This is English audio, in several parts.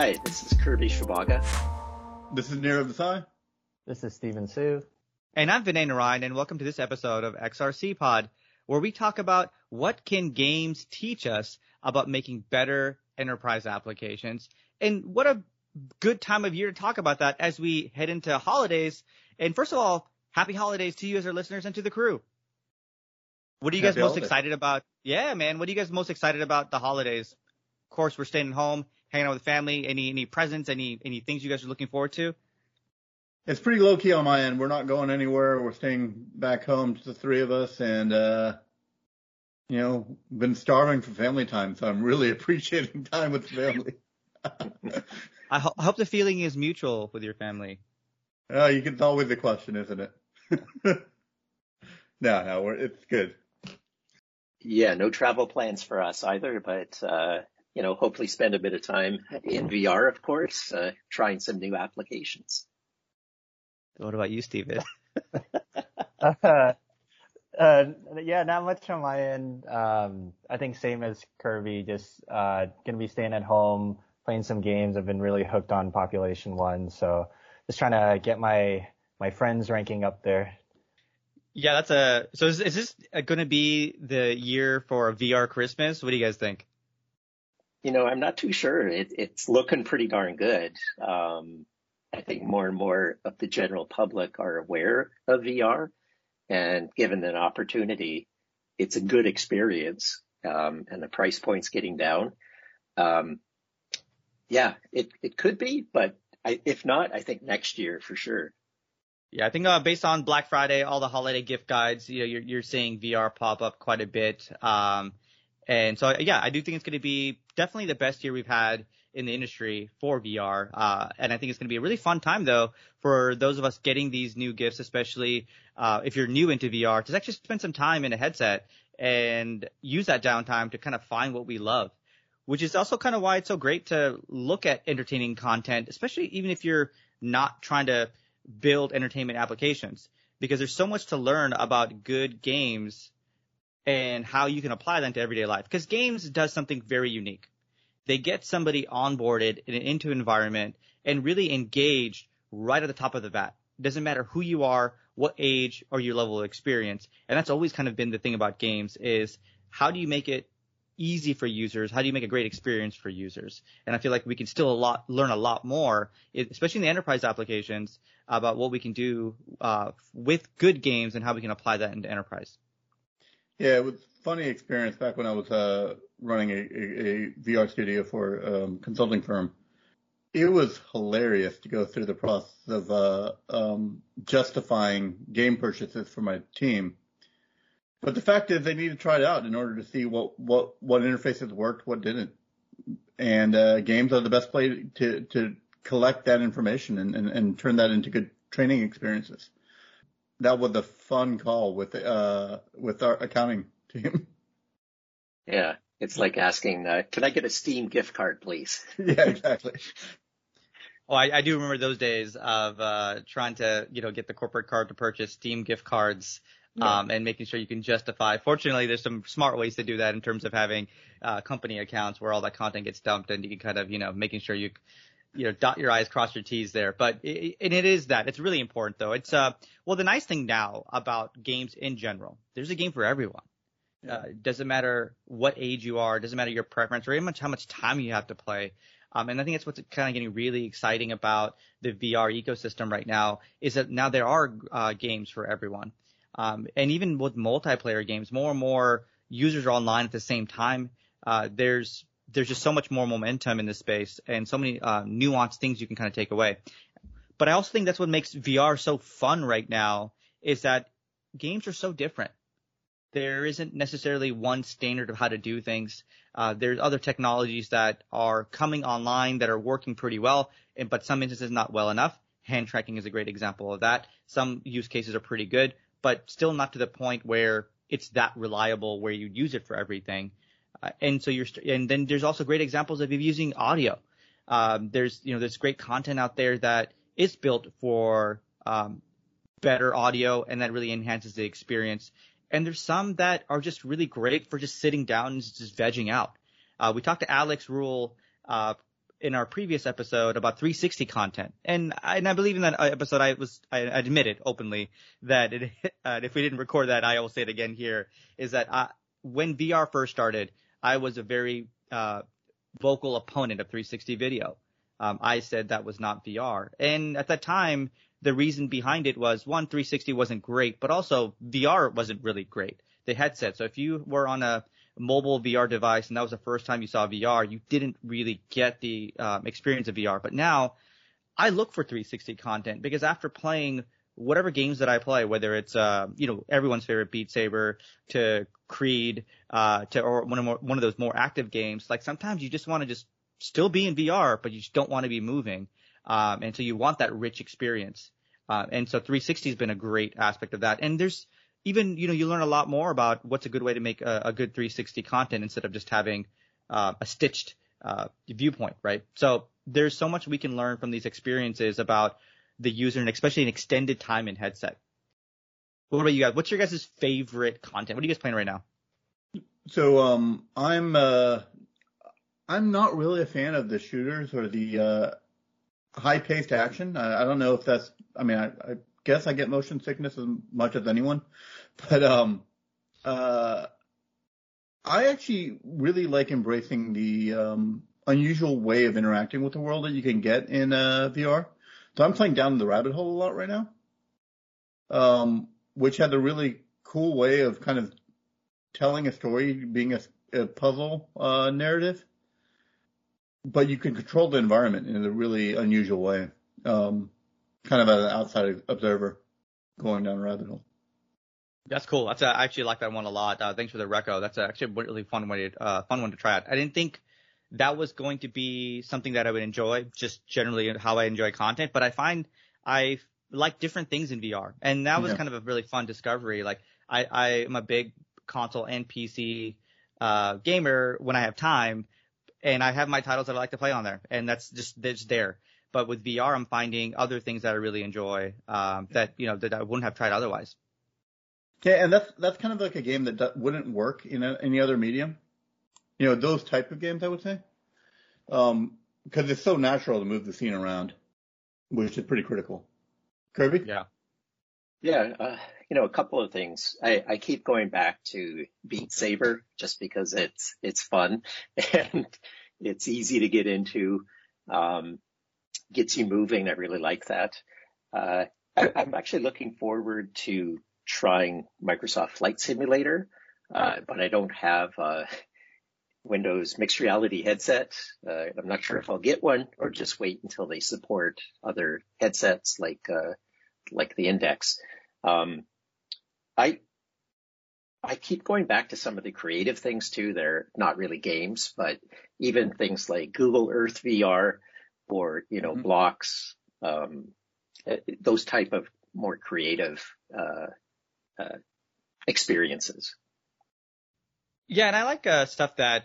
Hi, this is Kirby Shabaga. This is Nirav Desai. This is Steven Sue. And I'm Vinay Narayan, and welcome to this episode of XRC Pod, where we talk about what can games teach us about making better enterprise applications. And what a good time of year to talk about that as we head into holidays. And first of all, happy holidays to you as our listeners and to the crew. What are you guys most holidays. excited about? Yeah, man. What are you guys most excited about the holidays? Of course, we're staying at home, hanging out with family. Any any presents? Any any things you guys are looking forward to? It's pretty low key on my end. We're not going anywhere. We're staying back home, just the three of us, and uh, you know, been starving for family time, so I'm really appreciating time with the family. I, ho- I hope the feeling is mutual with your family. uh, you can, it's always the question, isn't it? no, no, we're, it's good. Yeah, no travel plans for us either, but uh, you know, hopefully spend a bit of time in VR, of course, uh, trying some new applications. What about you, Steven? Uh, uh, yeah, not much on my end. Um, I think same as Kirby, just uh, gonna be staying at home, playing some games. I've been really hooked on Population One, so just trying to get my my friends ranking up there. Yeah, that's a. So is, is this going to be the year for VR Christmas? What do you guys think? You know, I'm not too sure. It, it's looking pretty darn good. Um, I think more and more of the general public are aware of VR, and given an opportunity, it's a good experience. Um, and the price point's getting down. Um, yeah, it it could be, but I, if not, I think next year for sure. Yeah, I think uh, based on Black Friday, all the holiday gift guides, you know, you're, you're seeing VR pop up quite a bit. Um, and so yeah, I do think it's going to be definitely the best year we've had in the industry for VR. Uh, and I think it's going to be a really fun time though for those of us getting these new gifts, especially uh, if you're new into VR, to actually spend some time in a headset and use that downtime to kind of find what we love. Which is also kind of why it's so great to look at entertaining content, especially even if you're not trying to build entertainment applications because there's so much to learn about good games and how you can apply them to everyday life. Because games does something very unique. They get somebody onboarded in, into an environment and really engaged right at the top of the bat. It doesn't matter who you are, what age, or your level of experience. And that's always kind of been the thing about games is how do you make it easy for users? How do you make a great experience for users? And I feel like we can still a lot learn a lot more, especially in the enterprise applications, about what we can do uh, with good games and how we can apply that into enterprise. Yeah, it was funny experience back when I was uh, running a, a, a VR studio for a um, consulting firm. It was hilarious to go through the process of uh, um, justifying game purchases for my team. But the fact is, they need to try it out in order to see what what what interfaces worked, what didn't. And uh, games are the best way to to collect that information and, and, and turn that into good training experiences that was a fun call with uh with our accounting team. Yeah, it's like asking, uh, "Can I get a Steam gift card, please?" yeah, exactly. Oh, I, I do remember those days of uh, trying to, you know, get the corporate card to purchase Steam gift cards, um, and making sure you can justify. Fortunately, there's some smart ways to do that in terms of having uh, company accounts where all that content gets dumped, and you can kind of, you know, making sure you, you know, dot your i's, cross your t's there. But it, and it is that. It's really important though. It's uh, well, the nice thing now about games in general, there's a game for everyone. Uh, it doesn't matter what age you are, it doesn't matter your preference or even much how much time you have to play. Um, and I think that's what's kind of getting really exciting about the VR ecosystem right now is that now there are uh, games for everyone. Um, and even with multiplayer games, more and more users are online at the same time. Uh, there's there's just so much more momentum in this space and so many uh, nuanced things you can kind of take away. But I also think that's what makes VR so fun right now is that games are so different. There isn't necessarily one standard of how to do things. Uh, there's other technologies that are coming online that are working pretty well, but some instances not well enough. Hand tracking is a great example of that. Some use cases are pretty good, but still not to the point where it's that reliable where you'd use it for everything. Uh, and so you're, and then there's also great examples of you using audio. Um, there's, you know, there's great content out there that is built for, um, better audio and that really enhances the experience. And there's some that are just really great for just sitting down and just vegging out. Uh, we talked to Alex Rule, uh, in our previous episode about 360 content, and I, and I believe in that episode I was I admitted openly that it, uh, if we didn't record that, I will say it again here is that I, when VR first started, I was a very uh, vocal opponent of 360 video. Um, I said that was not VR, and at that time, the reason behind it was one, 360 wasn't great, but also VR wasn't really great. The headset. So if you were on a mobile VR device and that was the first time you saw VR, you didn't really get the um, experience of VR. But now I look for 360 content because after playing whatever games that I play, whether it's uh, you know everyone's favorite Beat Saber to Creed uh, to or one of more, one of those more active games, like sometimes you just want to just still be in VR, but you just don't want to be moving, um, and so you want that rich experience. Uh, and so 360 has been a great aspect of that. And there's even you know you learn a lot more about what's a good way to make a, a good 360 content instead of just having uh, a stitched uh, viewpoint, right? So there's so much we can learn from these experiences about the user and especially an extended time in headset. What about you guys? What's your guys' favorite content? What are you guys playing right now? So um, I'm uh, I'm not really a fan of the shooters or the uh, high paced action. I, I, don't know if that's. I mean, I, I guess I get motion sickness as much as anyone, but um, uh, I actually really like embracing the um, unusual way of interacting with the world that you can get in uh, VR. So I'm playing down the rabbit hole a lot right now, um, which had a really cool way of kind of telling a story, being a, a puzzle uh, narrative, but you can control the environment in a really unusual way. Um, kind of an outside observer going down a rabbit hole. That's cool. That's a, I actually like that one a lot. Uh, thanks for the reco. That's a, actually a really fun way, to, uh, fun one to try out. I didn't think that was going to be something that I would enjoy, just generally how I enjoy content, but I find I like different things in VR. And that was yeah. kind of a really fun discovery. Like I, I am a big console and PC, uh, gamer when I have time and I have my titles that I like to play on there and that's just, that's there. But with VR, I'm finding other things that I really enjoy um, that you know that I wouldn't have tried otherwise. Yeah, and that's that's kind of like a game that wouldn't work in a, any other medium. You know, those type of games, I would say, because um, it's so natural to move the scene around, which is pretty critical. Kirby? Yeah. Yeah, uh, you know, a couple of things. I, I keep going back to Beat Saber just because it's it's fun and it's easy to get into. Um, gets you moving. I really like that. Uh, I, am actually looking forward to trying Microsoft Flight Simulator, uh, but I don't have a Windows mixed reality headset. Uh, I'm not sure if I'll get one or just wait until they support other headsets like uh, like the Index. Um, I I keep going back to some of the creative things too. They're not really games, but even things like Google Earth VR or, you know, mm-hmm. blocks, um, eh, those type of more creative, uh, uh, experiences. Yeah. And I like, uh, stuff that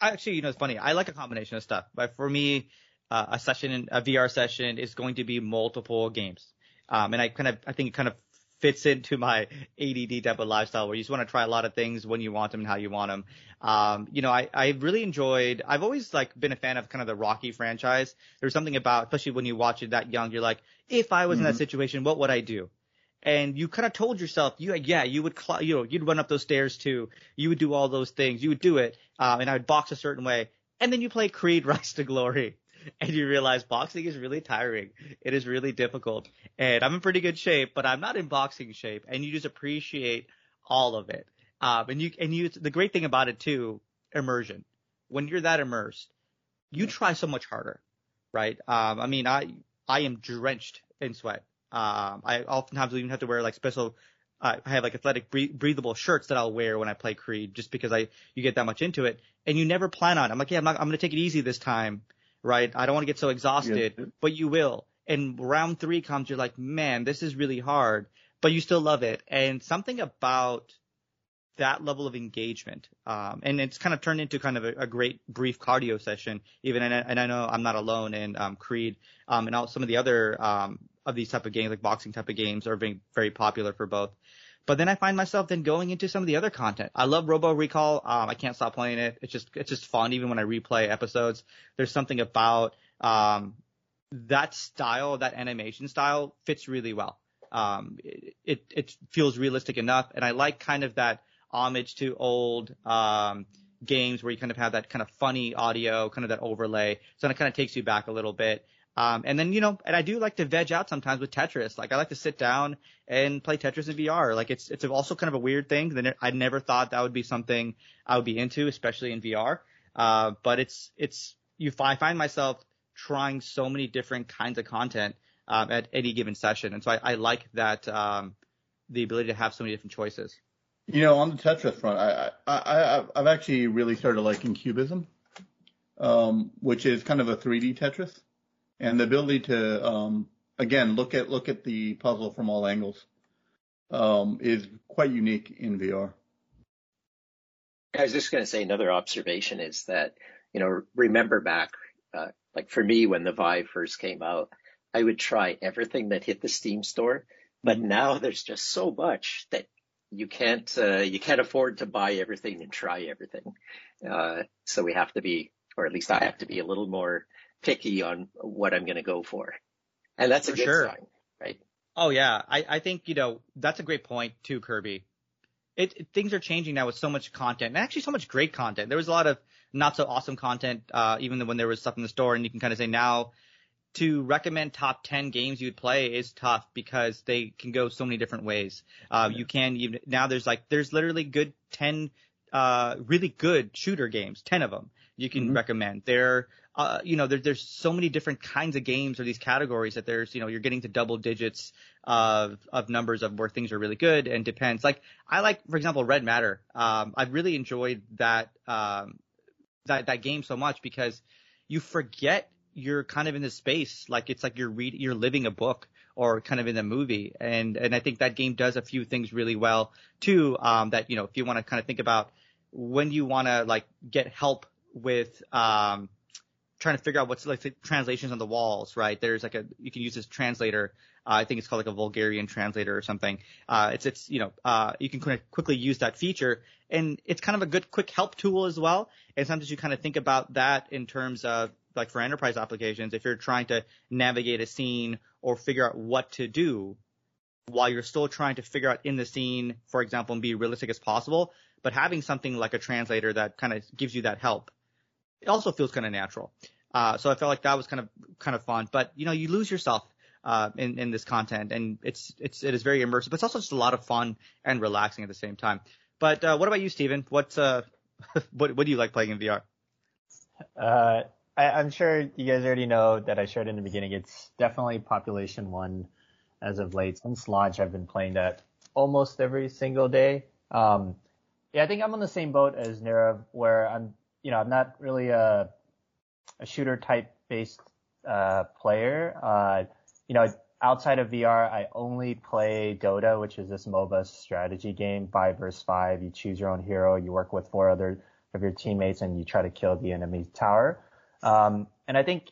actually, you know, it's funny. I like a combination of stuff, but for me, uh, a session, a VR session is going to be multiple games. Um, and I kind of, I think it kind of fits into my ADD type of lifestyle where you just want to try a lot of things when you want them and how you want them. Um, you know, I, I really enjoyed, I've always like been a fan of kind of the Rocky franchise. There's something about, especially when you watch it that young, you're like, if I was mm-hmm. in that mm-hmm. situation, what would I do? And you kind of told yourself, you, yeah, you would, cl- you know, you'd run up those stairs too. You would do all those things. You would do it. Um, and I would box a certain way. And then you play Creed Rise to Glory and you realize boxing is really tiring. It is really difficult. And I'm in pretty good shape, but I'm not in boxing shape. And you just appreciate all of it. Um, and you, and you, the great thing about it too, immersion. When you're that immersed, you try so much harder, right? Um, I mean, I, I am drenched in sweat. Um, I oftentimes even have to wear like special, uh, I have like athletic breathable shirts that I'll wear when I play Creed just because I, you get that much into it and you never plan on it. I'm like, yeah, I'm not, I'm going to take it easy this time right? I don't want to get so exhausted, but you will. And round three comes, you're like, man, this is really hard, but you still love it. And something about that level of engagement, um, and it's kind of turned into kind of a, a great brief cardio session, even, and I, and I know I'm not alone in, um, Creed, um, and all some of the other, um, of these type of games, like boxing type of games are being very popular for both. But then I find myself then going into some of the other content. I love Robo Recall. Um, I can't stop playing it. It's just, it's just fun. Even when I replay episodes, there's something about um, that style, that animation style fits really well. Um, it, it, it feels realistic enough. And I like kind of that homage to old, um, games where you kind of have that kind of funny audio, kind of that overlay. So it kind of takes you back a little bit. Um, and then, you know, and I do like to veg out sometimes with Tetris. Like I like to sit down and play Tetris in VR. Like it's, it's also kind of a weird thing that I never thought that would be something I would be into, especially in VR. Uh, but it's, it's, you, I find myself trying so many different kinds of content, um, at any given session. And so I, I like that, um, the ability to have so many different choices. You know, on the Tetris front, I, I, I, I've actually really started liking Cubism, um, which is kind of a 3D Tetris and the ability to um, again look at look at the puzzle from all angles um, is quite unique in VR. I was just going to say another observation is that you know remember back uh, like for me when the Vive first came out, I would try everything that hit the Steam store, but now there's just so much that you can't uh, you can't afford to buy everything and try everything. Uh, so we have to be, or at least I have to be a little more picky on what I'm going to go for. And that's for a good sure. sign, right? Oh yeah, I, I think you know that's a great point too, Kirby. It, it, things are changing now with so much content and actually so much great content. There was a lot of not so awesome content, uh, even when there was stuff in the store, and you can kind of say now to recommend top 10 games you'd play is tough because they can go so many different ways. Uh, yeah. you can even, now there's like, there's literally good 10, uh, really good shooter games, 10 of them you can mm-hmm. recommend. There, uh, you know, there, there's so many different kinds of games or these categories that there's, you know, you're getting to double digits of, of numbers of where things are really good and depends. Like, I like, for example, Red Matter. Um, I've really enjoyed that, um, that, that game so much because you forget you're kind of in the space. Like, it's like you're reading, you're living a book or kind of in the movie. And, and I think that game does a few things really well too. Um, that, you know, if you want to kind of think about when you want to like get help with um, trying to figure out what's like the translations on the walls, right? There's like a you can use this translator. Uh, I think it's called like a Vulgarian translator or something. Uh, it's it's you know uh, you can kind of quickly use that feature, and it's kind of a good quick help tool as well. And sometimes you kind of think about that in terms of like for enterprise applications, if you're trying to navigate a scene or figure out what to do while you're still trying to figure out in the scene, for example, and be realistic as possible, but having something like a translator that kind of gives you that help it also feels kind of natural. Uh, so I felt like that was kind of kind of fun. But you know, you lose yourself uh, in in this content, and it's it's it is very immersive. But it's also just a lot of fun and relaxing at the same time. But uh, what about you, Steven? What's uh what what do you like playing in VR? Uh, I, I'm sure you guys already know that I shared in the beginning. It's definitely Population One as of late. Since launch, I've been playing that almost every single day. Um, yeah, I think I'm on the same boat as Nirav, where I'm you know, I'm not really a, a shooter type based uh, player. Uh, you know, outside of VR, I only play Dota, which is this MOBA strategy game, five versus five. You choose your own hero, you work with four other of your teammates, and you try to kill the enemy tower. Um, and I think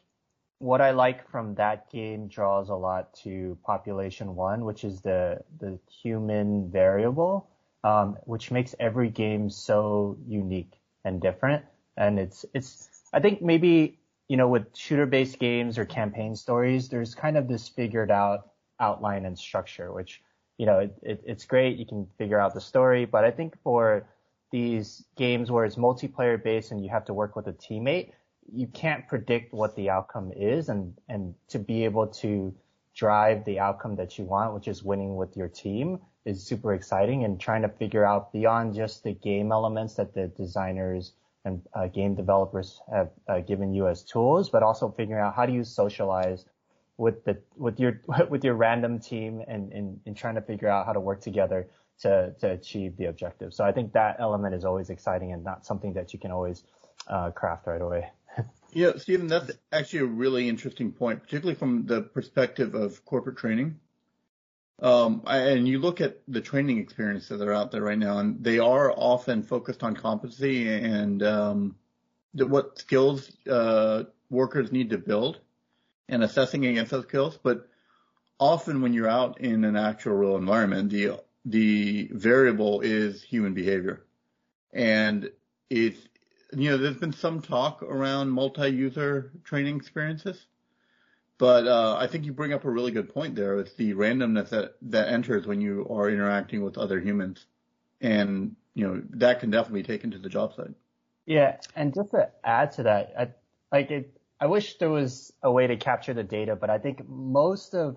what I like from that game draws a lot to Population One, which is the the human variable, um, which makes every game so unique and different and it's it's I think maybe you know with shooter based games or campaign stories, there's kind of this figured out outline and structure, which you know it, it, it's great. You can figure out the story, but I think for these games where it's multiplayer based and you have to work with a teammate, you can't predict what the outcome is, and and to be able to drive the outcome that you want, which is winning with your team, is super exciting. And trying to figure out beyond just the game elements that the designers and uh, game developers have uh, given you as tools, but also figuring out how do you socialize with the with your with your random team and in, in trying to figure out how to work together to to achieve the objective. So I think that element is always exciting and not something that you can always uh, craft right away. yeah, Stephen, that's actually a really interesting point, particularly from the perspective of corporate training. Um, and you look at the training experiences that are out there right now, and they are often focused on competency and um, what skills uh, workers need to build and assessing against those skills. But often when you're out in an actual real environment, the the variable is human behavior, and it's you know, there's been some talk around multi-user training experiences, but uh, I think you bring up a really good point there. with the randomness that that enters when you are interacting with other humans, and you know that can definitely be taken to the job site. Yeah, and just to add to that, I, like it, I wish there was a way to capture the data, but I think most of,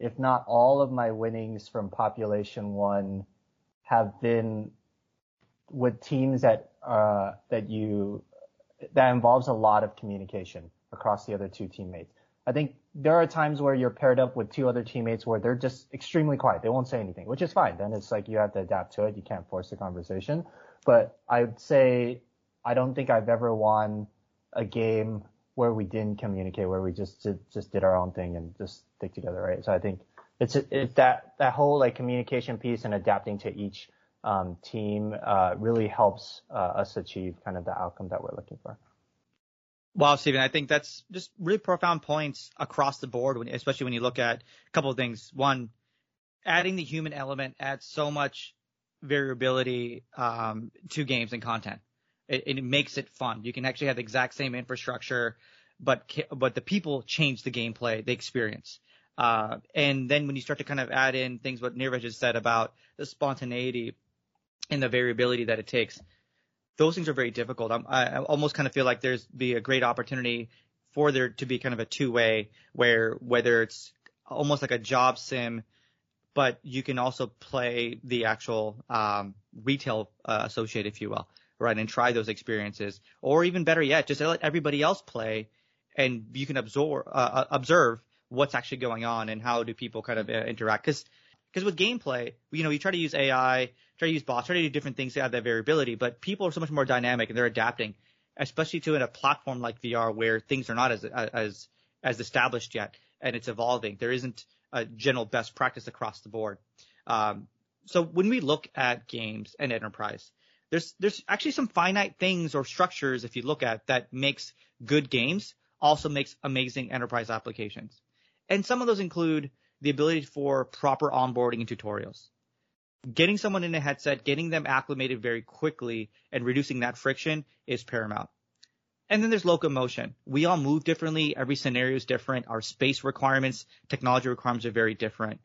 if not all of my winnings from Population One have been with teams that uh, that you that involves a lot of communication across the other two teammates. I think there are times where you're paired up with two other teammates where they're just extremely quiet. They won't say anything, which is fine. Then it's like you have to adapt to it. You can't force the conversation. But I'd say I don't think I've ever won a game where we didn't communicate, where we just did, just did our own thing and just stick together, right? So I think it's it, that that whole like communication piece and adapting to each um, team uh, really helps uh, us achieve kind of the outcome that we're looking for. Wow, Stephen, I think that's just really profound points across the board, when, especially when you look at a couple of things. One, adding the human element adds so much variability um, to games and content. It, it, makes it fun. You can actually have the exact same infrastructure, but but the people change the gameplay, the experience. Uh, and then when you start to kind of add in things what Nirav just said about the spontaneity and the variability that it takes, those things are very difficult. I'm, I almost kind of feel like there's be a great opportunity for there to be kind of a two way where whether it's almost like a job sim, but you can also play the actual um, retail uh, associate, if you will, right, and try those experiences, or even better yet, just let everybody else play, and you can absorb uh, uh observe what's actually going on and how do people kind of uh, interact. Because because with gameplay, you know, you try to use AI, try to use bots, try to do different things to add that variability, but people are so much more dynamic and they're adapting, especially to in a platform like VR where things are not as as as established yet and it's evolving. There isn't a general best practice across the board. Um, so when we look at games and enterprise, there's there's actually some finite things or structures if you look at that makes good games also makes amazing enterprise applications. And some of those include the ability for proper onboarding and tutorials. Getting someone in a headset, getting them acclimated very quickly and reducing that friction is paramount. And then there's locomotion. We all move differently. Every scenario is different. Our space requirements, technology requirements are very different.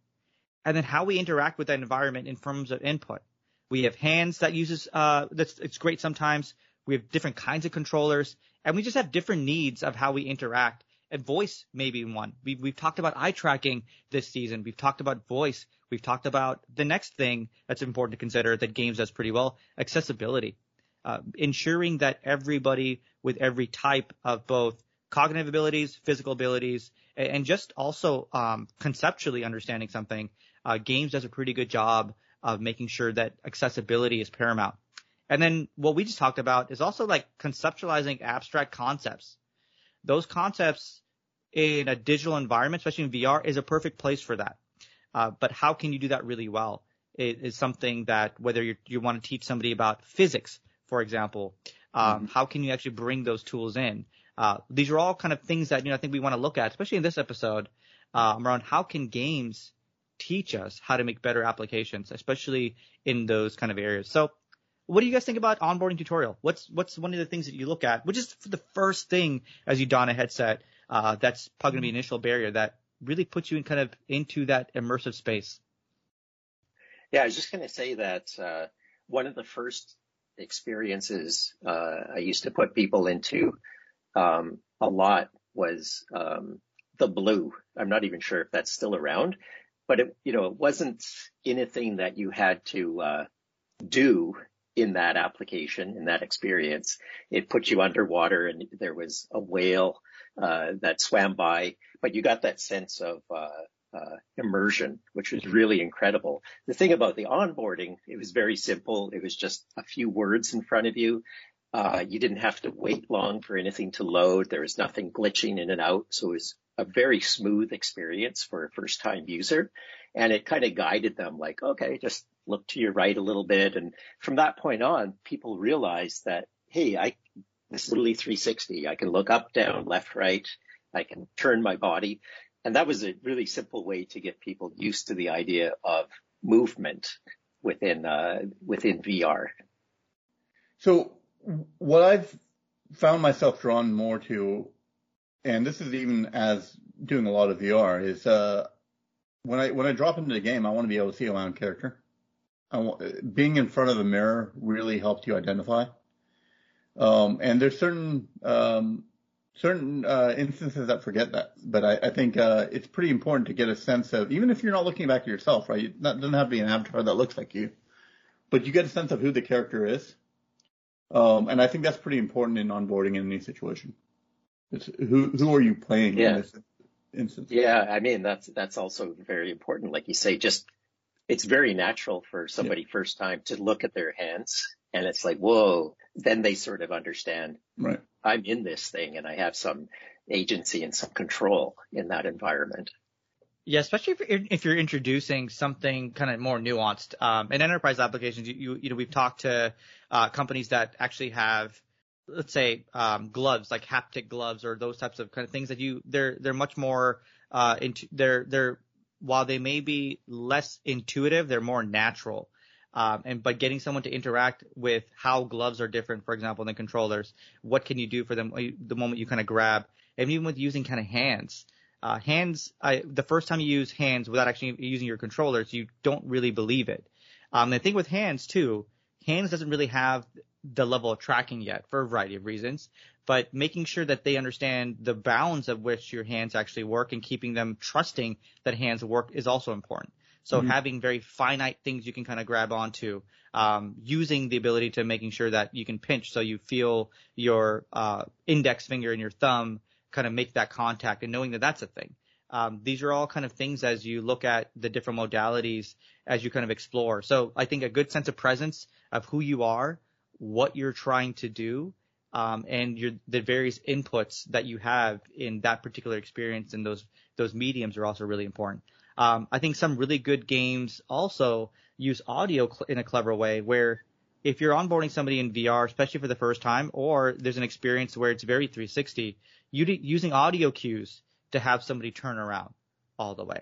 And then how we interact with that environment in terms of input. We have hands that uses, uh, that's, it's great sometimes. We have different kinds of controllers and we just have different needs of how we interact and voice may be one. We've, we've talked about eye tracking this season. We've talked about voice. We've talked about the next thing that's important to consider that games does pretty well, accessibility. Uh, ensuring that everybody with every type of both cognitive abilities, physical abilities, and just also um, conceptually understanding something, uh, games does a pretty good job of making sure that accessibility is paramount. And then what we just talked about is also like conceptualizing abstract concepts. Those concepts in a digital environment, especially in VR, is a perfect place for that. Uh, but how can you do that really well? It is something that whether you want to teach somebody about physics, for example, um, mm-hmm. how can you actually bring those tools in? Uh, these are all kind of things that you know I think we want to look at, especially in this episode, um, around how can games teach us how to make better applications, especially in those kind of areas. So, what do you guys think about onboarding tutorial? What's what's one of the things that you look at? Which is the first thing as you don a headset uh, that's probably going to be an initial barrier that really puts you in kind of into that immersive space. Yeah, I was just going to say that uh, one of the first experiences uh, I used to put people into um, a lot was um, theBlu. I'm not even sure if that's still around, but it, you know, it wasn't anything that you had to uh, do in that application, in that experience. It put you underwater and there was a whale uh, that swam by, but you got that sense of uh, uh, immersion, which was really incredible. The thing about the onboarding, it was very simple. It was just a few words in front of you. Uh, you didn't have to wait long for anything to load. There was nothing glitching in and out. So it was a very smooth experience for a first time user. And it kind of guided them like, okay, just look to your right a little bit. And from that point on, people realized that, hey, I, this is literally 360. I can look up, down, left, right. I can turn my body. And that was a really simple way to get people used to the idea of movement within, uh, within VR. So what I've found myself drawn more to, and this is even as doing a lot of VR is uh, when I when I drop into the game, I want to be able to see my own character. Want, being in front of a mirror really helps you identify. Um, and there's certain um, certain uh, instances that forget that, but I, I think uh, it's pretty important to get a sense of even if you're not looking back at yourself, right? It doesn't have to be an avatar that looks like you, but you get a sense of who the character is. Um, and I think that's pretty important in onboarding in any situation. It's who who are you playing yeah. in this instance? Yeah, I mean that's that's also very important. Like you say, just it's very natural for somebody yeah. first time to look at their hands and it's like, whoa, then they sort of understand right. I'm in this thing and I have some agency and some control in that environment. Yeah, especially if you're, if you're introducing something kind of more nuanced. Um, in enterprise applications, you, you, you know, we've talked to uh, companies that actually have, let's say, um, gloves like haptic gloves or those types of kind of things that you they're they're much more uh, into they're they're while they may be less intuitive, they're more natural. Um, and by getting someone to interact with how gloves are different, for example, than controllers, what can you do for them the moment you kind of grab, and even with using kind of hands. Uh, hands, I, the first time you use hands without actually using your controllers, you don't really believe it. Um, the thing with hands too, hands doesn't really have the level of tracking yet for a variety of reasons, but making sure that they understand the bounds of which your hands actually work and keeping them trusting that hands work is also important. So mm-hmm. having very finite things you can kind of grab onto, um, using the ability to making sure that you can pinch so you feel your uh, index finger and your thumb kind of make that contact and knowing that that's a thing. Um, these are all kind of things as you look at the different modalities as you kind of explore. So I think a good sense of presence of who you are, what you're trying to do, um, and your the various inputs that you have in that particular experience and those those mediums are also really important. Um, I think some really good games also use audio cl- in a clever way where if you're onboarding somebody in VR, especially for the first time, or there's an experience where it's very 360, you using audio cues to have somebody turn around all the way,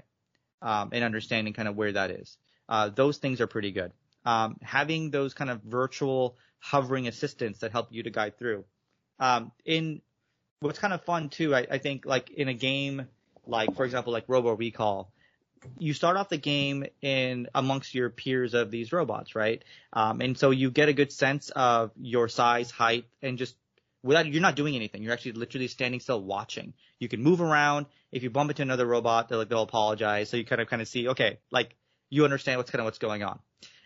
um, and understanding kind of where that is. Uh, those things are pretty good. Um, having those kind of virtual hovering assistants that help you to guide through. Um, in what's kind of fun too, I, I think like in a game like, for example, like Robo Recall, you start off the game in amongst your peers of these robots, right? Um, and so you get a good sense of your size, height, and just without you're not doing anything. You're actually literally standing still watching. You can move around. If you bump into another robot, they'll like they'll apologize. So you kind of kind of see, okay, like you understand what's kind of what's going on,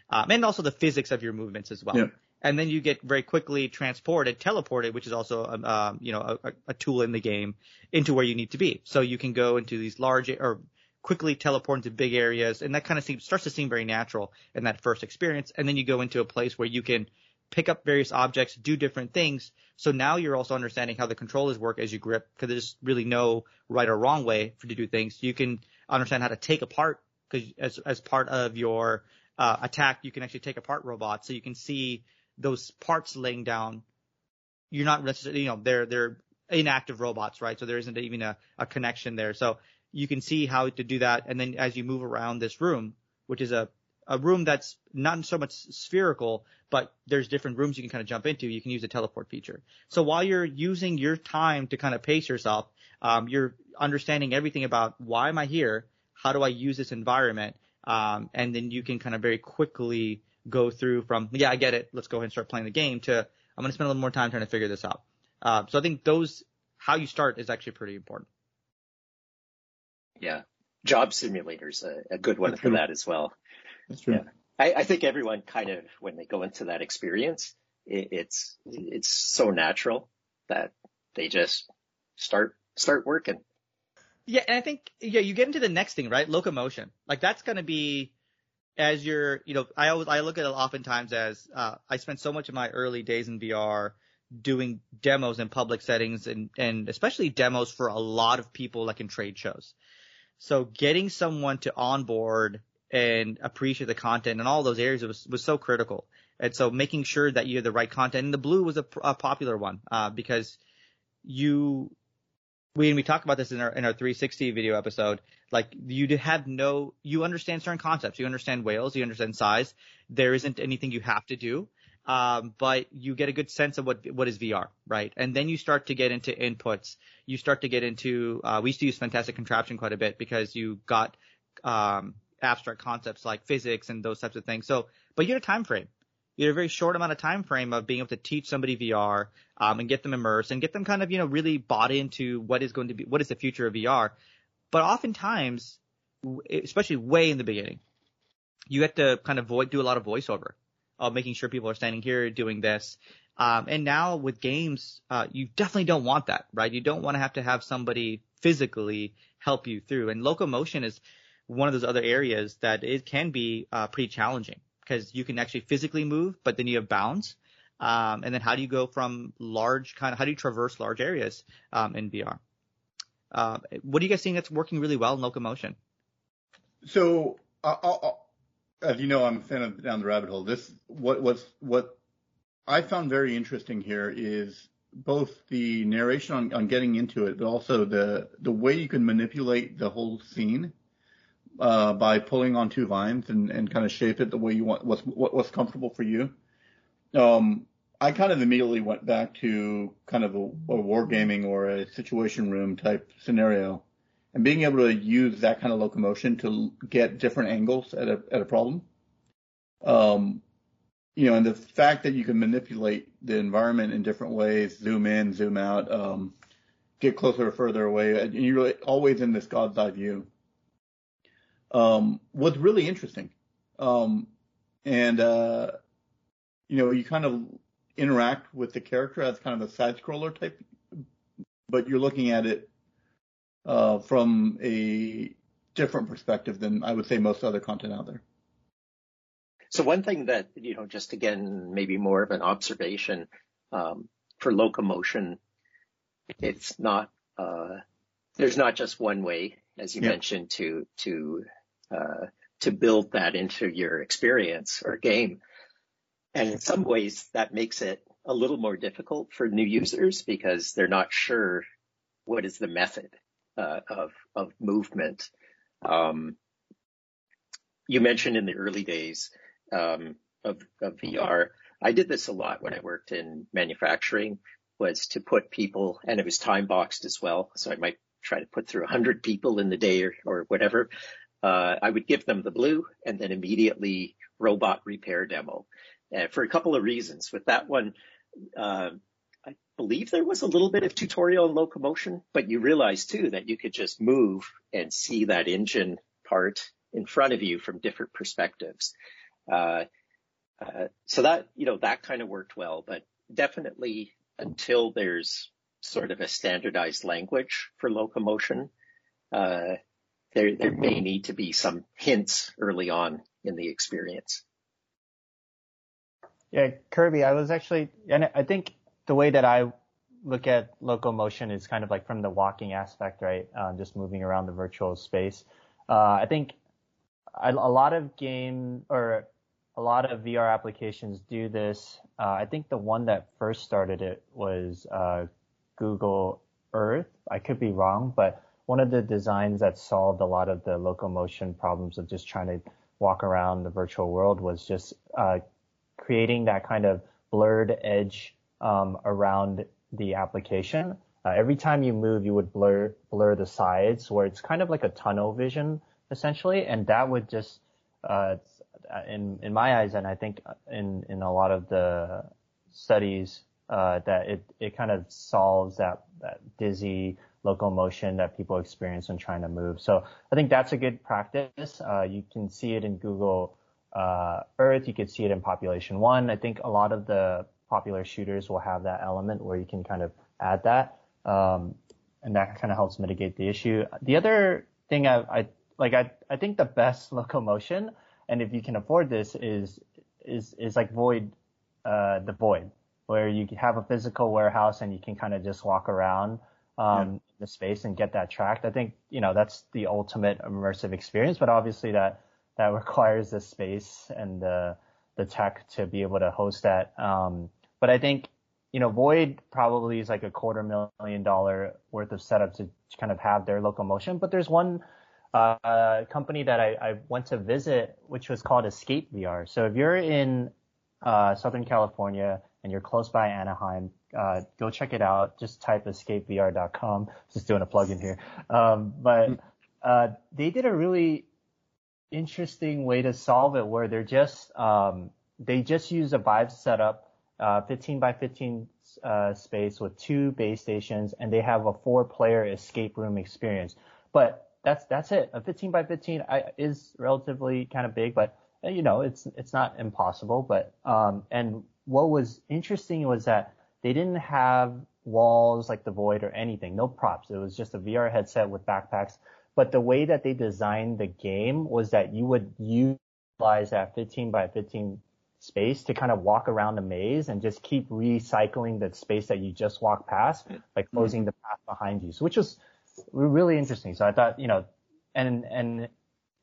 um, and also the physics of your movements as well. Yeah. And then you get very quickly transported, teleported, which is also um, um you know a, a tool in the game into where you need to be. So you can go into these large or quickly teleport into big areas, and that kind of seems, starts to seem very natural in that first experience. And then you go into a place where you can pick up various objects, do different things. So now you're also understanding how the controllers work as you grip, because there's really no right or wrong way for to do things. You can understand how to take apart, because as as part of your uh, attack, you can actually take apart robots, so you can see those parts laying down. You're not necessarily, you know, they're they're inactive robots, right? So there isn't even a, a connection there. So you can see how to do that. And then as you move around this room, which is a, a room that's not so much spherical, but there's different rooms you can kind of jump into. You can use the teleport feature. So while you're using your time to kind of pace yourself, um, you're understanding everything about why am I here? How do I use this environment? Um, and then you can kind of very quickly go through from, yeah, I get it. Let's go ahead and start playing the game to, I'm going to spend a little more time trying to figure this out. Uh, so I think those, how you start is actually pretty important. Yeah. Job simulator's a, a good one That's for true. that as well. That's true. Yeah. I, I think everyone kind of, when they go into that experience, it, it's, it's so natural that they just start, start working. Yeah, and I think yeah, you get into the next thing, right? Locomotion. Like that's going to be as you're, you know, I always I look at it oftentimes as uh, I spent so much of my early days in VR doing demos in public settings and and especially demos for a lot of people like in trade shows. So getting someone to onboard and appreciate the content and all those areas was was so critical. And so making sure that you have the right content. And theBlu was a, a popular one uh, because you we we talk about this in our in our 360 video episode. Like you have no, you understand certain concepts. You understand whales. You understand size. There isn't anything you have to do. Um, but you get a good sense of what what is VR, right? And then you start to get into inputs. You start to get into. Uh, we used to use Fantastic Contraption quite a bit because you got um, abstract concepts like physics and those types of things. So, but you had a time frame. You had a very short amount of time frame of being able to teach somebody VR um, and get them immersed and get them kind of you know really bought into what is going to be what is the future of VR. But oftentimes, especially way in the beginning, you have to kind of void do a lot of voiceover of making sure people are standing here doing this. Um, and now with games, uh, you definitely don't want that, right? You don't want to have to have somebody physically help you through. And locomotion is one of those other areas that it can be uh, pretty challenging because you can actually physically move, but then you have bounds. Um, and then how do you go from large kind of how do you traverse large areas um, in VR? Uh, what are you guys seeing that's working really well in locomotion? So as you know, I'm a fan of Down the Rabbit Hole. This what what's what I found very interesting here is both the narration on, on getting into it, but also the the way you can manipulate the whole scene uh, by pulling on two vines and, and kind of shape it the way you want what's what, what's comfortable for you. Um, I kind of immediately went back to kind of a, a wargaming or a situation room type scenario and being able to use that kind of locomotion to get different angles at a at a problem. Um, you know, and the fact that you can manipulate the environment in different ways, zoom in, zoom out, um, get closer or further away, and you're really always in this God's eye view, um, was really interesting. Um, and, uh, you know, you kind of interact with the character as kind of a side scroller type, but you're looking at it uh, from a different perspective than I would say most other content out there. So one thing that, you know, just again, maybe more of an observation, um, for locomotion, it's not, uh, there's not just one way, as you yep. mentioned, to, to, uh, to build that into your experience or game. And in some ways that makes it a little more difficult for new users because they're not sure what is the method uh, of of movement. Um, you mentioned in the early days um, of, of VR. I did this a lot when I worked in manufacturing. Was to put people, and it was time boxed as well. So I might try to put through 100 people in the day or, or whatever. Uh, I would give them theBlu and then immediately robot repair demo. Uh, for a couple of reasons. With that one, uh, I believe there was a little bit of tutorial in locomotion, but you realize too that you could just move and see that engine part in front of you from different perspectives. Uh, uh, so that, you know, that kind of worked well, but definitely until there's sort of a standardized language for locomotion, uh, there, there may need to be some hints early on in the experience. Yeah, Kirby, I was actually, and I think the way that I look at locomotion is kind of like from the walking aspect, right? Um, just moving around the virtual space. Uh, I think a, a, lot of game or a lot of VR applications do this. Uh, I think the one that first started it was uh, Google Earth. I could be wrong, but one of the designs that solved a lot of the locomotion problems of just trying to walk around the virtual world was just uh, creating that kind of blurred edge um, around the application. Uh, every time you move, you would blur blur the sides, where it's kind of like a tunnel vision essentially, and that would just, uh, in in my eyes, and I think in in a lot of the studies, uh, that it it kind of solves that that dizzy locomotion that people experience when trying to move. So I think that's a good practice. Uh, you can see it in Google uh, Earth. You could see it in Population One. I think a lot of the popular shooters will have that element where you can kind of add that. Um, and that kind of helps mitigate the issue. The other thing I, I like, I, I think the best locomotion, and if you can afford this, is is is like void, uh, the void, where you have a physical warehouse and you can kind of just walk around um. The space and get that tracked. I think you know that's the ultimate immersive experience, but obviously that that requires the space and the the tech to be able to host that. Um, but I think, you know, Void probably is like a quarter million dollar worth of setup to kind of have their locomotion. But there's one uh, company that I, I, went to visit, which was called Escape VR. So if you're in uh, Southern California and you're close by Anaheim, uh, go check it out. Just type escapevr.com. Just doing a plug in here. Um, but hmm. uh, they did a really interesting way to solve it where they're just um, they just use a Vive setup, uh, 15 by 15 uh, space with two base stations, and they have a four-player escape room experience. But that's that's it. A 15 by 15 is relatively kind of big, but you know it's it's not impossible. But um, and what was interesting was that they didn't have walls like the Void or anything, no props. It was just a VR headset with backpacks. But the way that they designed the game was that you would utilize that 15 by 15 space to kind of walk around the maze and just keep recycling the space that you just walked past by mm-hmm. closing mm-hmm. the path behind you. So which was really interesting. So I thought, you know, and, and,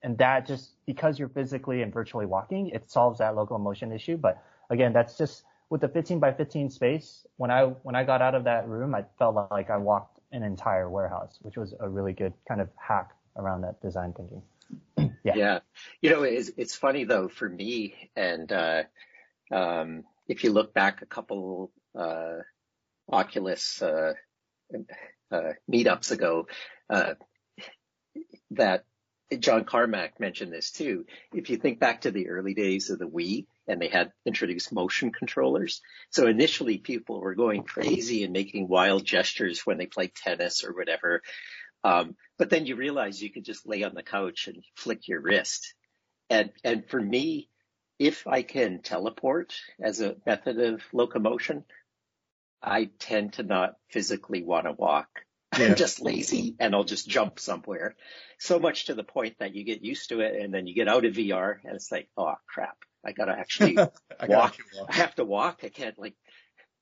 and that just because you're physically and virtually walking, it solves that locomotion issue. But again, that's just with the 15 by 15 space. When I, when I got out of that room, I felt like I walked an entire warehouse, which was a really good kind of hack around that design thinking. yeah. Yeah. You know, it's, it's funny though for me and, uh, um, if you look back a couple, uh, Oculus, uh, uh, meetups ago, uh, that John Carmack mentioned this too. If you think back to the early days of the Wii and they had introduced motion controllers. So initially people were going crazy and making wild gestures when they played tennis or whatever. Um, but then you realize you could just lay on the couch and flick your wrist. And, and for me, if I can teleport as a method of locomotion, I tend to not physically want to walk. Yeah. I'm just lazy and I'll just jump somewhere. So much to the point that you get used to it and then you get out of VR and it's like, oh crap, I gotta actually I walk. walk. I have to walk. I can't like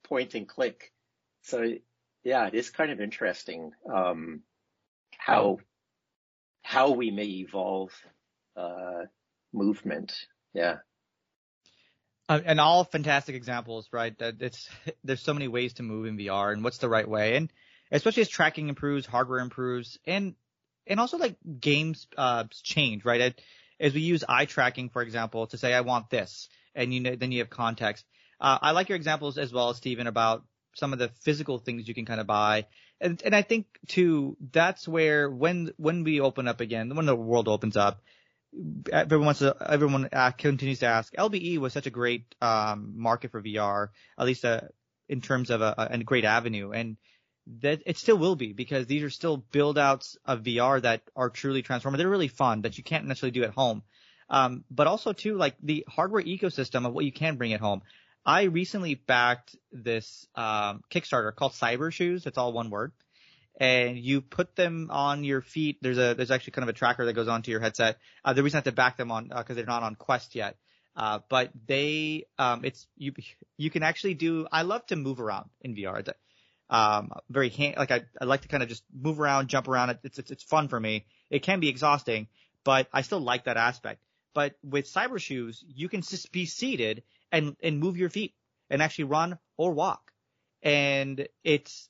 point and click. So yeah, it is kind of interesting. Um, how how we may evolve uh, movement. Yeah. Uh, and all fantastic examples, right? That it's there's so many ways to move in VR, and what's the right way, and especially as tracking improves, hardware improves, and and also like games uh, change, right? As we use eye tracking, for example, to say I want this, and you know, then you have context. Uh, I like your examples as well, Stephen, about some of the physical things you can kind of buy and and I think too that's where when when we open up again, when the world opens up, everyone wants to everyone continues to ask. LBE was such a great um, market for VR, at least uh, in terms of a, a, great avenue, and that it still will be because these are still build outs of VR that are truly transformative. They're really fun that you can't necessarily do at home. Um, but also too, like the hardware ecosystem of what you can bring at home. I recently backed this um, Kickstarter called Cybershoes. It's all one word. And you put them on your feet. There's a there's actually kind of a tracker that goes onto your headset. Uh, the reason I have to back them on uh, they're not on Quest yet. Uh, but they um, it's you you can actually do. I love to move around in VR. Um, very hand, like I, I like to kind of just move around, jump around. It's, it's, it's fun for me. It can be exhausting, but I still like that aspect. But with Cybershoes, you can just be seated and, and move your feet and actually run or walk. And it's,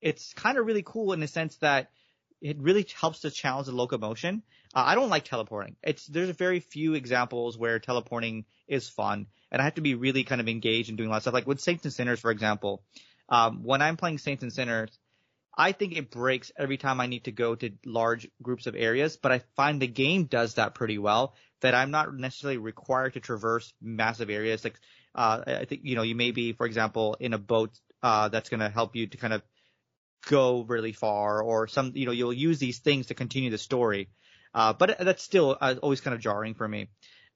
it's kind of really cool in the sense that it really helps to challenge the locomotion. Uh, I don't like teleporting. It's, there's very few examples where teleporting is fun and I have to be really kind of engaged in doing a lot of stuff. Like with Saints and Sinners, for example, um, when I'm playing Saints and Sinners, I think it breaks every time I need to go to large groups of areas, but I find the game does that pretty well that I'm not necessarily required to traverse massive areas. Like, uh, I think, you know, you may be, for example, in a boat, uh, that's going to help you to kind of go really far or some, you know, you'll use these things to continue the story. Uh, but that's still uh, always kind of jarring for me.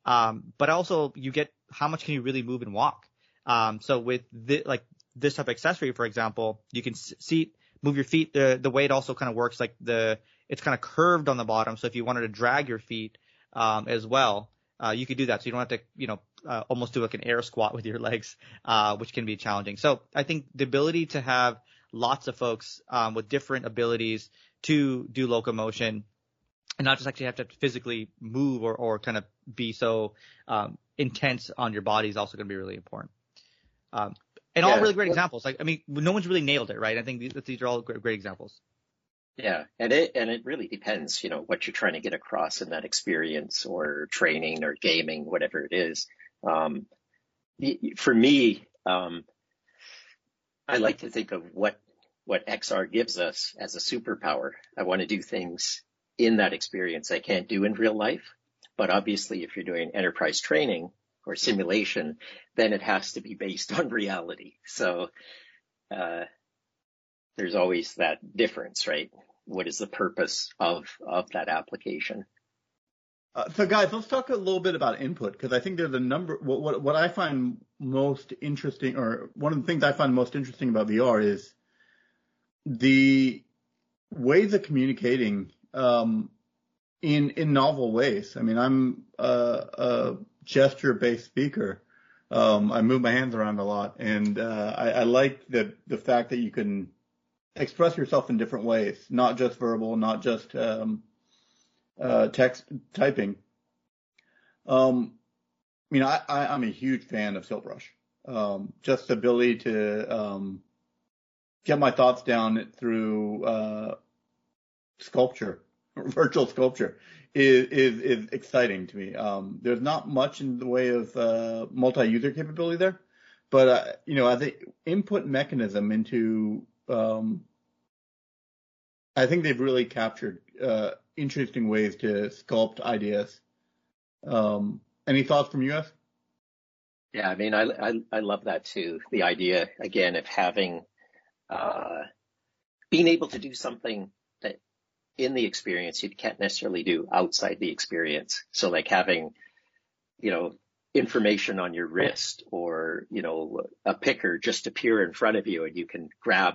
Um, but also you get how much can you really move and walk? Um, so with the, like this type of accessory, for example, you can see, move your feet. The, the way it also kind of works, like the, it's kind of curved on the bottom. So if you wanted to drag your feet, um, as well, uh, you could do that. So you don't have to, you know, uh, almost do like an air squat with your legs, uh, which can be challenging. So I think the ability to have lots of folks, um, with different abilities to do locomotion and not just actually have to physically move or, or kind of be so, um, intense on your body is also going to be really important. Um, and yeah. all really great examples. Like, I mean, no one's really nailed it, right? I think these, these are all great, great examples. Yeah, and it and it really depends, you know, what you're trying to get across in that experience or training or gaming, whatever it is. Um, for me, um, I like to think of what what XR gives us as a superpower. I want to do things in that experience I can't do in real life. But obviously, if you're doing enterprise training or simulation, then it has to be based on reality. So uh, there's always that difference, right? What is the purpose of of that application? Uh, so guys, let's talk a little bit about input because I think there's a number. What, what, what I find most interesting, or one of the things I find most interesting about VR is the ways of communicating um, in in novel ways. I mean, I'm a, a gesture-based speaker. Um, I move my hands around a lot, and uh, I, I like the the fact that you can express yourself in different ways, not just verbal, not just um, uh, text typing. Um, I mean, I, I, am a huge fan of Tilt Brush. Um, just the ability to um, get my thoughts down through uh, sculpture, virtual sculpture, is, is is exciting to me. Um, there's not much in the way of uh, multi-user capability there, but uh, you know, as an input mechanism into, um, I think they've really captured uh, interesting ways to sculpt ideas. Um, any thoughts from you? Yeah, I mean, I, I, I love that too. The idea again of having, uh, being able to do something that in the experience you can't necessarily do outside the experience. So like having, you know, information on your wrist or, you know, a picker just appear in front of you and you can grab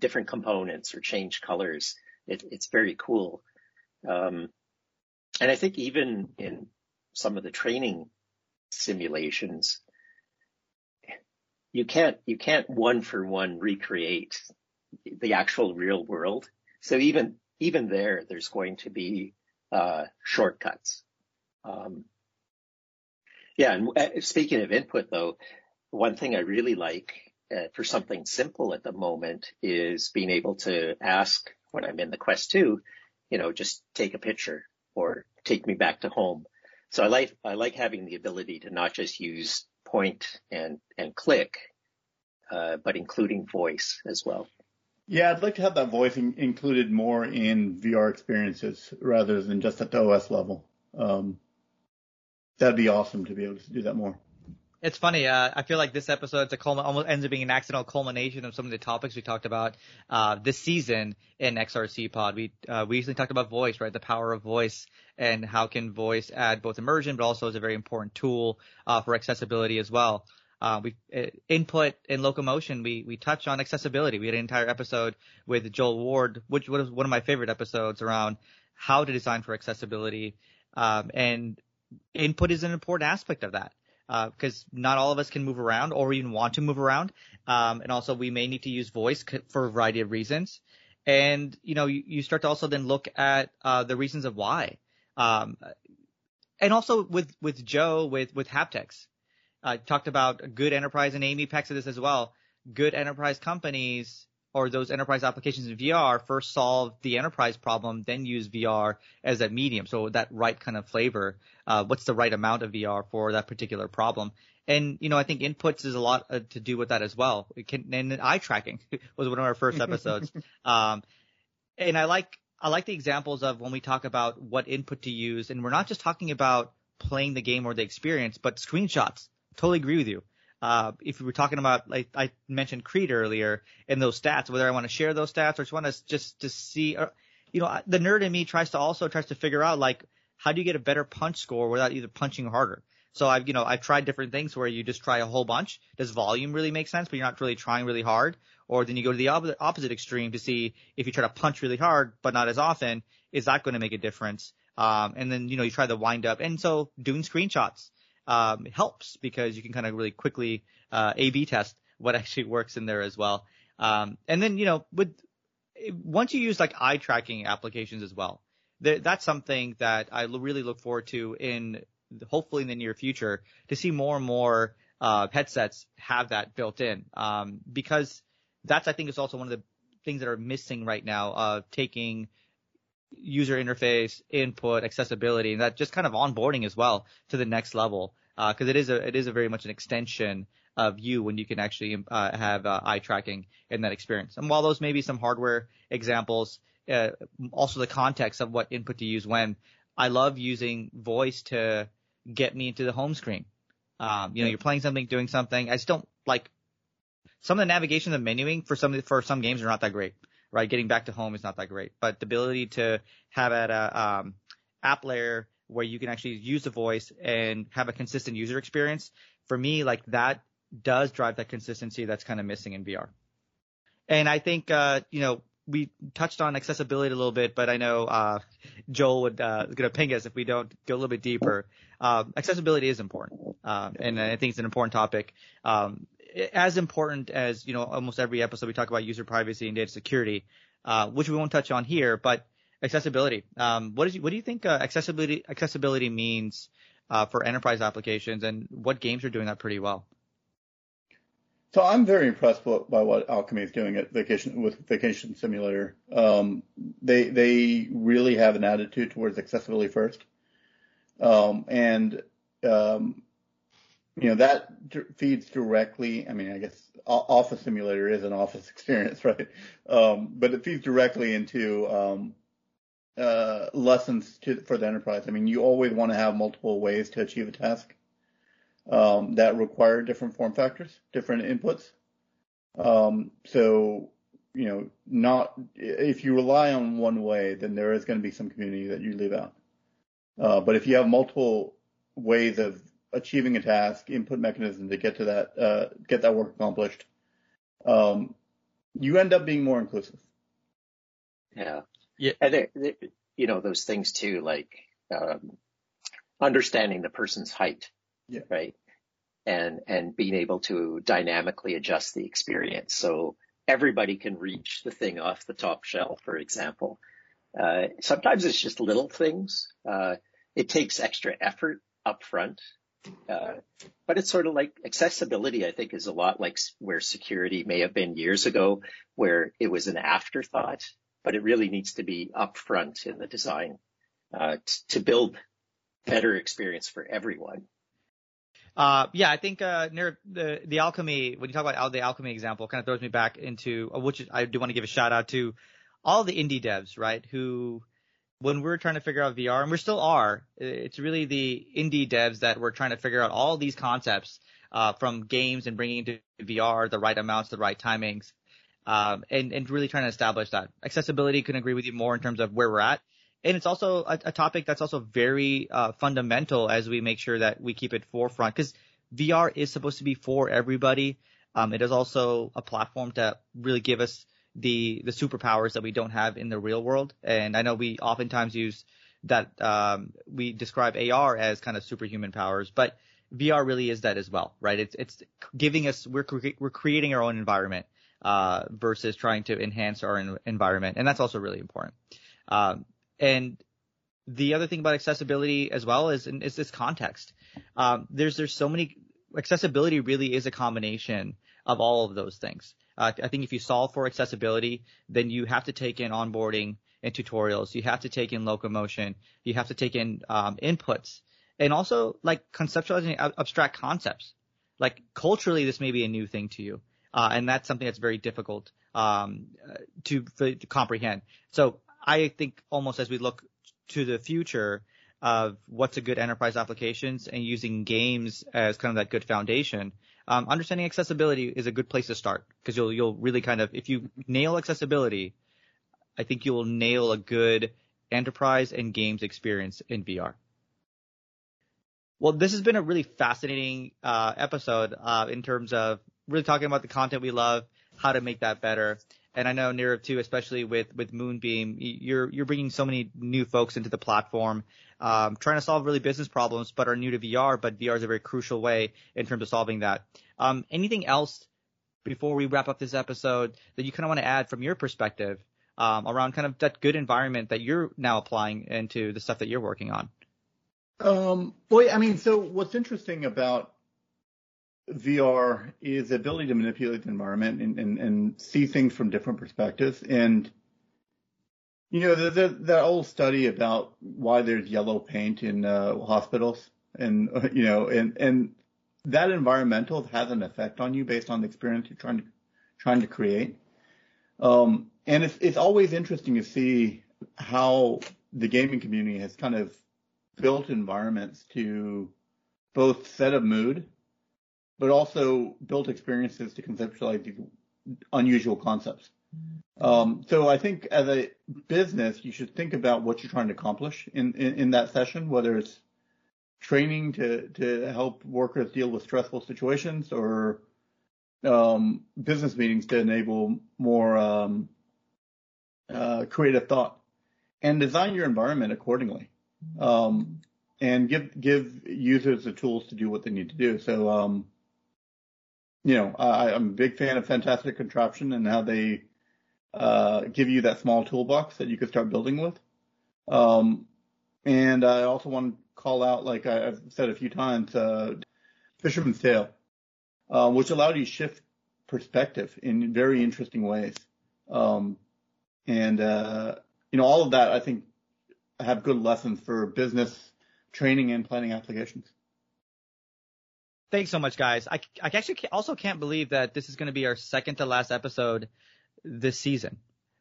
different components or change colors. It, it's very cool. Um, and I think even in some of the training simulations, you can't, you can't one for one recreate the actual real world. So even, even there, there's going to be, uh, shortcuts. Um, yeah. And uh, speaking of input though, one thing I really like uh, for something simple at the moment is being able to ask when I'm in the Quest 2, you know, just take a picture or take me back to home. So I like, I like having the ability to not just use point and, and click, uh, but including voice as well. Yeah, I'd like to have that voice in, included more in VR experiences rather than just at the OS level. Um, that'd be awesome to be able to do that more. It's funny. Uh, I feel like this episode it's a culmin- almost ends up being an accidental culmination of some of the topics we talked about uh, this season in XRC Pod. We uh, we recently talked about voice, right? The power of voice and how can voice add both immersion, but also is a very important tool uh, for accessibility as well. Uh, we uh, input and locomotion. We we touch on accessibility. We had an entire episode with Joel Ward, which was one of my favorite episodes around how to design for accessibility. Um, and input is an important aspect of that because uh, not all of us can move around or even want to move around. Um, and also we may need to use voice for a variety of reasons. And, you know, you, you start to also then look at, uh, the reasons of why. Um, and also with, with Joe, with, with haptics, uh, talked about good enterprise and Amy Peck said this as well. Good enterprise companies or those enterprise applications in VR first solve the enterprise problem, then use VR as a medium. So that right kind of flavor. Uh, what's the right amount of VR for that particular problem? And you know, I think inputs is a lot uh, to do with that as well. It can, and eye tracking was one of our first episodes. um, and I like I like the examples of when we talk about what input to use, and we're not just talking about playing the game or the experience, but screenshots. Totally agree with you uh, if we were talking about, like I mentioned Creed earlier in those stats, whether I want to share those stats or just want to just to see, or, you know, the nerd in me tries to also tries to figure out like how do you get a better punch score without either punching harder. So I've, you know, I've tried different things where you just try a whole bunch. Does volume really make sense, but you're not really trying really hard? Or then you go to the opposite, opposite extreme to see if you try to punch really hard, but not as often, is that going to make a difference? Um, and then, you know, you try the wind up. And so doing screenshots, um, helps because you can kind of really quickly uh, A/B test what actually works in there as well. Um, and then you know with once you use like eye tracking applications as well, th- that's something that I really look forward to in hopefully in the near future to see more and more uh, headsets have that built in um, because that's I think is also one of the things that are missing right now of taking user interface, input, accessibility, and that just kind of onboarding as well to the next level. because uh, it is a it is a very much an extension of you when you can actually uh, have uh, eye tracking in that experience. And while those may be some hardware examples, uh, also the context of what input to use when. I love using voice to get me into the home screen. Um, you know, you're playing something, doing something. I just don't like some of the navigation the menuing for some for some games are not that great. Right, getting back to home is not that great, but the ability to have at a um, app layer where you can actually use the voice and have a consistent user experience. For me, like that does drive that consistency that's kind of missing in VR. And I think, uh, you know, we touched on accessibility a little bit, but I know, uh, Joel would, uh, gonna ping us if we don't go a little bit deeper. Uh, accessibility is important. Uh, and I think it's an important topic. Um, as important as, you know, almost every episode we talk about user privacy and data security, uh, which we won't touch on here, but accessibility. Um, what is what do you think uh, accessibility accessibility means uh, for enterprise applications, and what games are doing that pretty well? So I'm very impressed by what Owlchemy is doing at Vacation with Vacation Simulator. Um, they they really have an attitude towards accessibility first, um, and um, you know that feeds directly. I mean, I guess Office Simulator is an office experience, right? Um, but it feeds directly into um, uh, lessons to, for the enterprise. I mean, you always want to have multiple ways to achieve a task um, that require different form factors, different inputs. Um, so, you know, not if you rely on one way, then there is going to be some community that you leave out. Uh, but if you have multiple ways of achieving a task, input mechanism to get to that, uh, get that work accomplished, um, you end up being more inclusive. Yeah. Yeah. And they, they, you know, those things too, like, um, understanding the person's height. Yeah. Right. And, and being able to dynamically adjust the experience. So everybody can reach the thing off the top shelf, for example. Uh, sometimes it's just little things. Uh, it takes extra effort up front. Uh, but it's sort of like accessibility, I think, is a lot like where security may have been years ago, where it was an afterthought but it really needs to be upfront in the design uh, t- to build better experience for everyone. Uh, yeah, I think uh, near the the Owlchemy when you talk about the Owlchemy example, kind of throws me back into uh, which I do want to give a shout out to all the indie devs, right? Who when we are trying to figure out VR, and we still are, it's really the indie devs that we're trying to figure out all these concepts uh, from games and bringing into VR the right amounts, the right timings um, and, and really trying to establish that. Accessibility can agree with you more in terms of where we're at. And it's also a, a topic that's also very uh, fundamental as we make sure that we keep it forefront because VR is supposed to be for everybody. Um, it is also a platform to really give us the the superpowers that we don't have in the real world. And I know we oftentimes use that um, we describe AR as kind of superhuman powers, but VR really is that as well, right? It's it's giving us we're cre- we're creating our own environment uh, versus trying to enhance our environment. And that's also really important. Um, and the other thing about accessibility as well is, is this context. Um, there's, there's so many, accessibility really is a combination of all of those things. Uh, I think if you solve for accessibility, then you have to take in onboarding and tutorials. You have to take in locomotion. You have to take in um, inputs and also like conceptualizing abstract concepts. Like culturally, this may be a new thing to you. Uh, and that's something that's very difficult um, to, to comprehend. So I think almost as we look to the future of what's a good enterprise applications and using games as kind of that good foundation, um, understanding accessibility is a good place to start because you'll you'll really kind of if you nail accessibility, I think you will nail a good enterprise and games experience in VR. Well, this has been a really fascinating uh, episode uh, in terms of really talking about the content we love, how to make that better. And I know Nirav too, especially with with Moonbeam, you're you're bringing so many new folks into the platform, um, trying to solve really business problems, but are new to VR. But VR is a very crucial way in terms of solving that. Um, anything else before we wrap up this episode that you kind of want to add from your perspective um, around kind of that good environment that you're now applying into the stuff that you're working on? Um, well, I mean, so what's interesting about VR is the ability to manipulate the environment and, and, and see things from different perspectives. And, you know, the, the, the old study about why there's yellow paint in uh, hospitals, and you know, and and that environmental has an effect on you based on the experience you're trying to trying to create. Um, and it's it's always interesting to see how the gaming community has kind of built environments to both set a mood, but also built experiences to conceptualize these unusual concepts. Um, so I think as a business, you should think about what you're trying to accomplish in, in, in that session, whether it's training to, to help workers deal with stressful situations or um, business meetings to enable more um, uh, creative thought and design your environment accordingly. Um, and give give users the tools to do what they need to do. So, um, you know, I, I'm a big fan of Fantastic Contraption and how they uh, give you that small toolbox that you can start building with. Um, and I also want to call out, like I, have said a few times, uh, Fisherman's Tale, uh, which allowed you to shift perspective in very interesting ways. Um, and, uh, you know, all of that I think have good lessons for business training and planning applications. Thanks so much, guys. I, I actually also can't believe that this is going to be our second to last episode this season.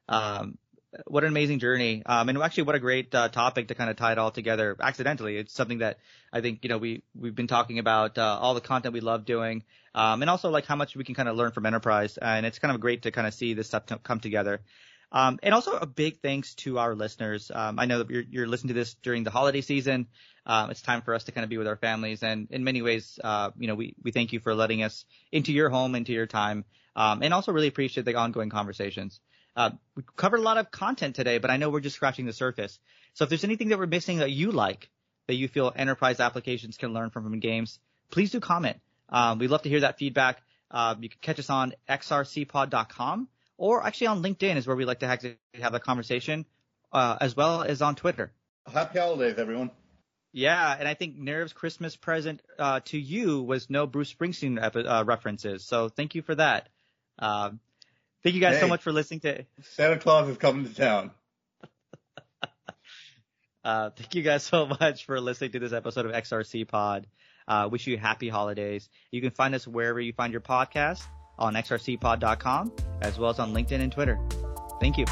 Um, what an amazing journey. Um, and actually what a great uh, topic to kind of tie it all together accidentally. It's something that I think, you know, we, we've been talking about, uh, all the content we love doing. Um, and also like how much we can kind of learn from enterprise. And it's kind of great to kind of see this stuff come together. Um, and also a big thanks to our listeners. Um, I know that you're, you're, listening to this during the holiday season. Um, it's time for us to kind of be with our families, and in many ways, uh, you know, we we thank you for letting us into your home, into your time, um, and also really appreciate the ongoing conversations. Uh, we covered a lot of content today, but I know we're just scratching the surface. So if there's anything that we're missing that you like, that you feel enterprise applications can learn from from games, please do comment. Um, we'd love to hear that feedback. Uh, you can catch us on xrcpod.com or actually on LinkedIn is where we like to have, have a conversation, uh, as well as on Twitter. Happy holidays, everyone. Yeah, and I think Nirav's Christmas present uh, to you was no Bruce Springsteen uh, references, so thank you for that. Um, thank you guys hey, so much for listening to. Santa Claus is coming to town. uh, thank you guys so much for listening to this episode of XRC Pod. Uh, wish you happy holidays. You can find us wherever you find your podcast on xrcpod.com as well as on LinkedIn and Twitter. Thank you.